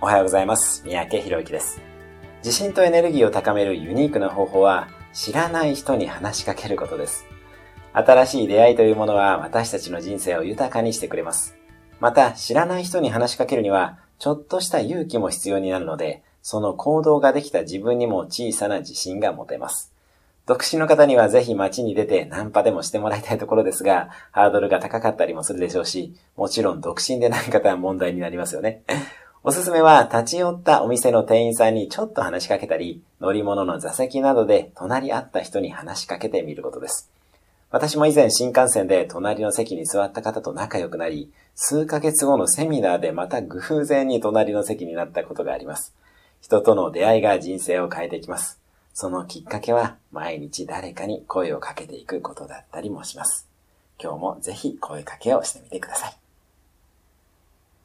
おはようございます。三宅博之です。自信とエネルギーを高めるユニークな方法は、知らない人に話しかけることです。新しい出会いというものは私たちの人生を豊かにしてくれます。また、知らない人に話しかけるには、ちょっとした勇気も必要になるので、その行動ができた自分にも小さな自信が持てます。独身の方にはぜひ街に出てナンパでもしてもらいたいところですが、ハードルが高かったりもするでしょうし、もちろん独身でない方は問題になりますよね。おすすめは立ち寄ったお店の店員さんにちょっと話しかけたり、乗り物の座席などで隣り合った人に話しかけてみることです。私も以前新幹線で隣の席に座った方と仲良くなり、数ヶ月後のセミナーでまた偶然に隣の席になったことがあります。人との出会いが人生を変えていきます。そのきっかけは毎日誰かに声をかけていくことだったりもします。今日もぜひ声かけをしてみてください。